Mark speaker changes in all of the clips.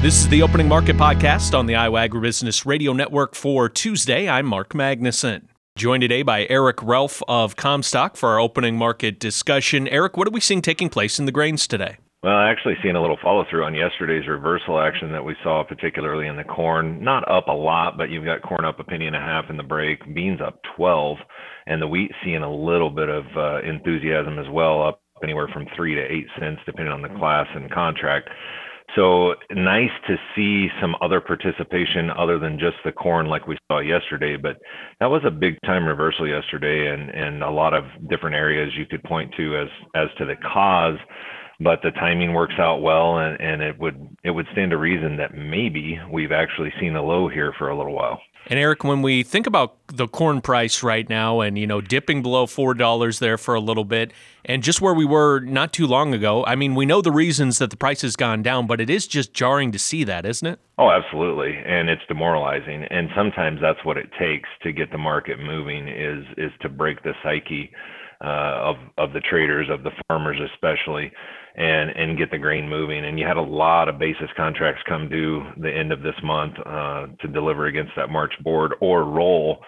Speaker 1: This is the Opening Market Podcast on the Iowa Agribusiness Radio Network for Tuesday. I'm Mark Magnuson. Joined today by Eric Relph of Commstock for our opening market discussion. Eric, what are we seeing taking place in the grains today?
Speaker 2: Well, actually seeing a little follow through on yesterday's reversal action that we saw, particularly in the corn. Not up a lot, but you've got corn up a penny and a half in the break, beans up 12, and the wheat seeing a little bit of uh, enthusiasm as well, up anywhere from three to eight cents, depending on the class and contract. So nice to see some other participation other than just the corn like we saw yesterday. But that was a big time reversal yesterday and, and a lot of different areas you could point to as as to the cause. But the timing works out well and, and it would it would stand to reason that maybe we've actually seen a low here for a little while.
Speaker 1: And Eric, when we think about the corn price right now and, you know, dipping below $4 there for a little bit and just where we were not too long ago, I mean, we know the reasons that the price has gone down, but it is just jarring to see that, isn't it?
Speaker 2: Oh, absolutely. And it's demoralizing. And sometimes that's what it takes to get the market moving is is to break the psyche uh, of of the traders, of the farmers especially and and get the grain moving. And you had a lot of basis contracts come due the end of this month uh, to deliver against that March board or roll.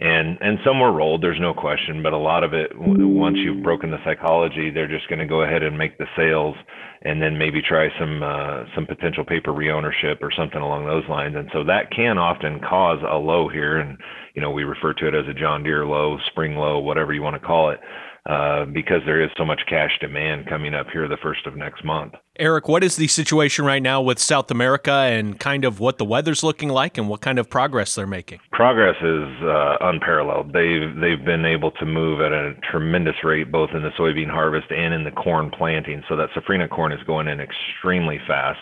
Speaker 2: And and some were rolled, there's no question, but a lot of it, once you've broken the psychology, they're just going to go ahead and make the sales, and then maybe try some uh, some potential paper reownership or something along those lines. And so that can often cause a low here, and you know we refer to it as a John Deere low, spring low, whatever you want to call it. Uh, because there is so much cash demand coming up here the first of next month.
Speaker 1: Eric, what is the situation right now with South America and kind of what the weather's looking like and what kind of progress they're making?
Speaker 2: Progress is uh, unparalleled. They've they've been able to move at a tremendous rate both in the soybean harvest and in the corn planting. So that safrinha corn is going in extremely fast.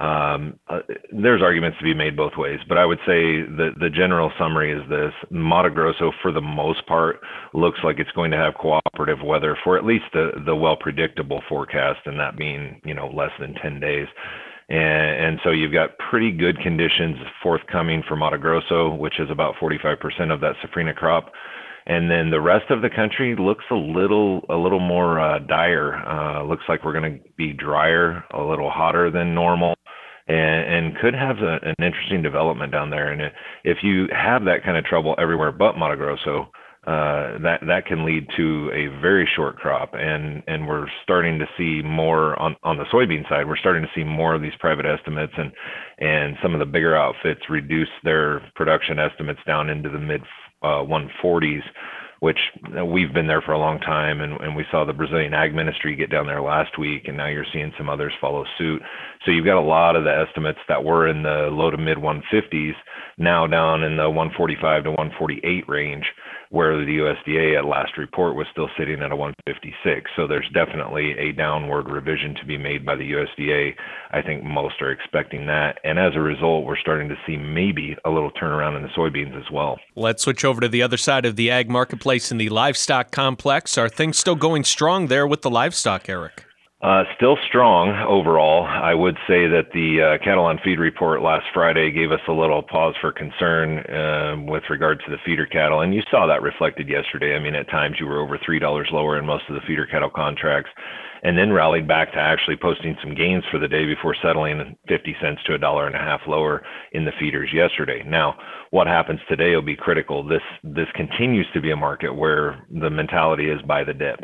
Speaker 2: Um, uh, there's arguments to be made both ways, but I would say the the general summary is this: Mato Grosso, for the most part, looks like it's going to have cooperative weather for at least the the well predictable forecast, and that being you know less than 10 days. And, and so you've got pretty good conditions forthcoming for Mato Grosso, which is about 45% of that safrinha crop and then the rest of the country looks a little a little more uh, dire. Uh, looks like we're going to be drier, a little hotter than normal, and, and could have a, an interesting development down there. And if you have that kind of trouble everywhere but Mato Grosso, uh, that that can lead to a very short crop. And and we're starting to see more on on the soybean side. We're starting to see more of these private estimates and and some of the bigger outfits reduce their production estimates down into the mid uh, 140s which we've been there for a long time and, and we saw the Brazilian Ag Ministry get down there last week and now you're seeing some others follow suit. So you've got a lot of the estimates that were in the low to mid 150s now down in the 145 to 148 range where the USDA at last report was still sitting at a 156. So there's definitely a downward revision to be made by the USDA. I think most are expecting that. And as a result, we're starting to see maybe a little turnaround in the soybeans as well.
Speaker 1: Let's switch over to the other side of the ag marketplace in the livestock complex. Are things still going strong there with the livestock, Eric?
Speaker 2: Uh, still strong overall. I would say that the uh, cattle on feed report last Friday gave us a little pause for concern uh, with regard to the feeder cattle, and you saw that reflected yesterday. I mean, at times you were over three dollars lower in most of the feeder cattle contracts, and then rallied back to actually posting some gains for the day before settling 50 cents to a dollar and a half lower in the feeders yesterday. Now, what happens today will be critical. This this continues to be a market where the mentality is buy the dip.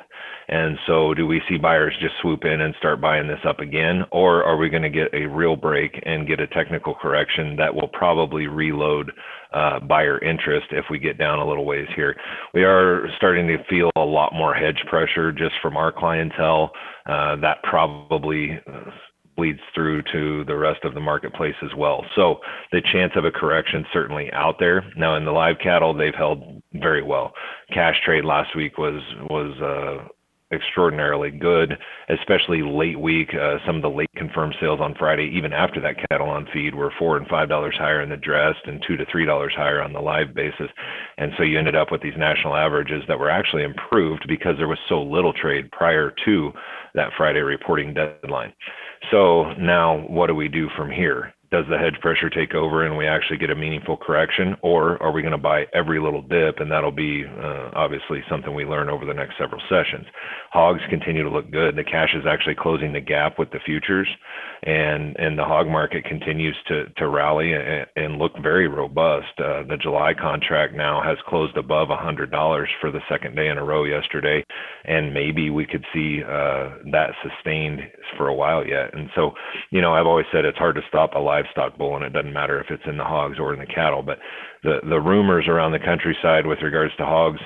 Speaker 2: And so, do we see buyers just swoop in and start buying this up again? Or are we going to get a real break and get a technical correction that will probably reload uh, buyer interest if we get down a little ways here? We are starting to feel a lot more hedge pressure just from our clientele. Uh, that probably uh, bleeds through to the rest of the marketplace as well. So the chance of a correction certainly out there. Now in the live cattle, they've held very well. Cash trade last week was was uh, extraordinarily good, especially late week. Uh, some of the late confirmed sales on Friday, even after that cattle on feed, were four and five dollars higher in the dressed and two to three dollars higher on the live basis. And so you ended up with these national averages that were actually improved because there was so little trade prior to that Friday reporting deadline. So now what do we do from here? Does the hedge pressure take over and we actually get a meaningful correction, or are we going to buy every little dip? And that'll be uh, obviously something we learn over the next several sessions. Hogs continue to look good. The cash is actually closing the gap with the futures, and and the hog market continues to to rally and, and look very robust. Uh, the July contract now has closed above $100 for the second day in a row yesterday, and maybe we could see uh, that sustained for a while yet. And so, you know, I've always said it's hard to stop a livestock bull, and it doesn't matter if it's in the hogs or in the cattle. But the the rumors around the countryside with regards to hogs,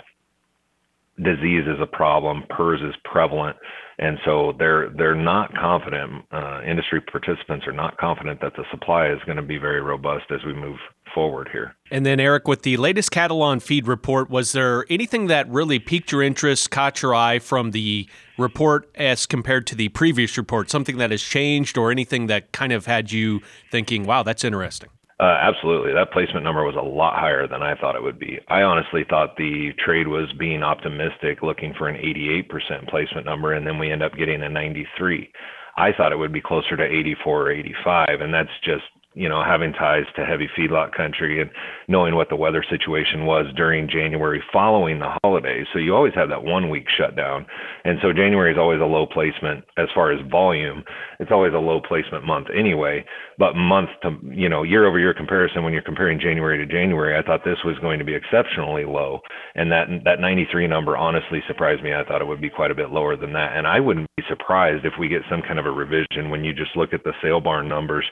Speaker 2: disease is a problem, PRRS is prevalent, and so they're they're not confident. Uh, industry participants are not confident that the supply is going to be very robust as we move forward here.
Speaker 1: And then, Eric, with the latest cattle on feed report, was there anything that really piqued your interest, caught your eye from the report as compared to the previous report? Something that has changed, or anything that kind of had you thinking, "Wow, that's interesting."
Speaker 2: Uh, absolutely. That placement number was a lot higher than I thought it would be. I honestly thought the trade was being optimistic, looking for an 88% placement number, and then we end up getting a 93. I thought it would be closer to 84 or 85, and that's just you know, having ties to heavy feedlot country and knowing what the weather situation was during January following the holidays. So you always have that one week shutdown. And so January is always a low placement as far as volume. It's always a low placement month anyway. But month to, you know, year over year comparison, when you're comparing January to January, I thought this was going to be exceptionally low. And that, that 93 number honestly surprised me. I thought it would be quite a bit lower than that. And I wouldn't be surprised if we get some kind of a revision when you just look at the sale barn numbers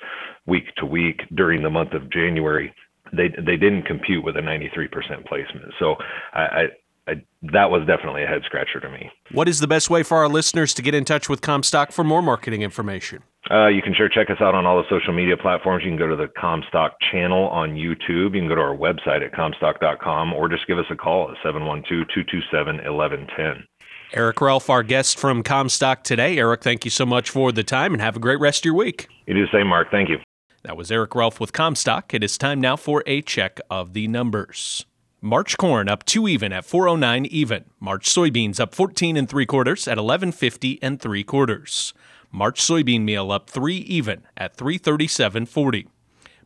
Speaker 2: week to week during the month of January, they they didn't compute with a 93% placement. So I, I, I, that was definitely a head scratcher to me.
Speaker 1: What is the best way for our listeners to get in touch with Commstock for more marketing information?
Speaker 2: Uh, you can sure check us out on all the social media platforms. You can go to the Commstock channel on YouTube. You can go to our website at commstock.com or just give us a call at 712 227 1110.
Speaker 1: Eric Relph, our guest from Commstock today. Eric, thank you so much for the time and have a great rest of your week.
Speaker 2: You do the same, Mark. Thank you.
Speaker 1: That was Eric Relph with Commstock. It is time now for a check of the numbers. March corn up two even at 409 even. March soybeans up 14 and three quarters at 1150 and three quarters. March soybean meal up three even at 337.40.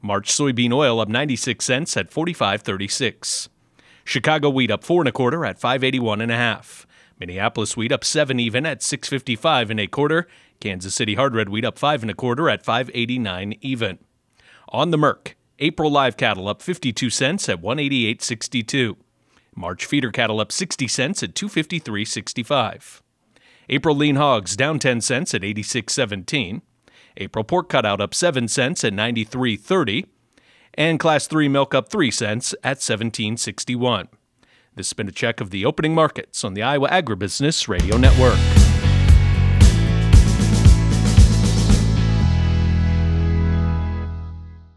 Speaker 1: March soybean oil up 96 cents at 45.36. Chicago wheat up four and a quarter at 581 and a half. Minneapolis wheat up seven even at 655 and a quarter. Kansas City hard red wheat up five and a quarter at 589 even. On the Merc, April live cattle up 52 cents at 188.62. March feeder cattle up 60 cents at 253.65. April lean hogs down 10 cents at 86.17. April pork cutout up 7 cents at 93.30. And class 3 milk up 3 cents at 17.61. This has been a check of the opening markets on the Iowa Agribusiness Radio Network.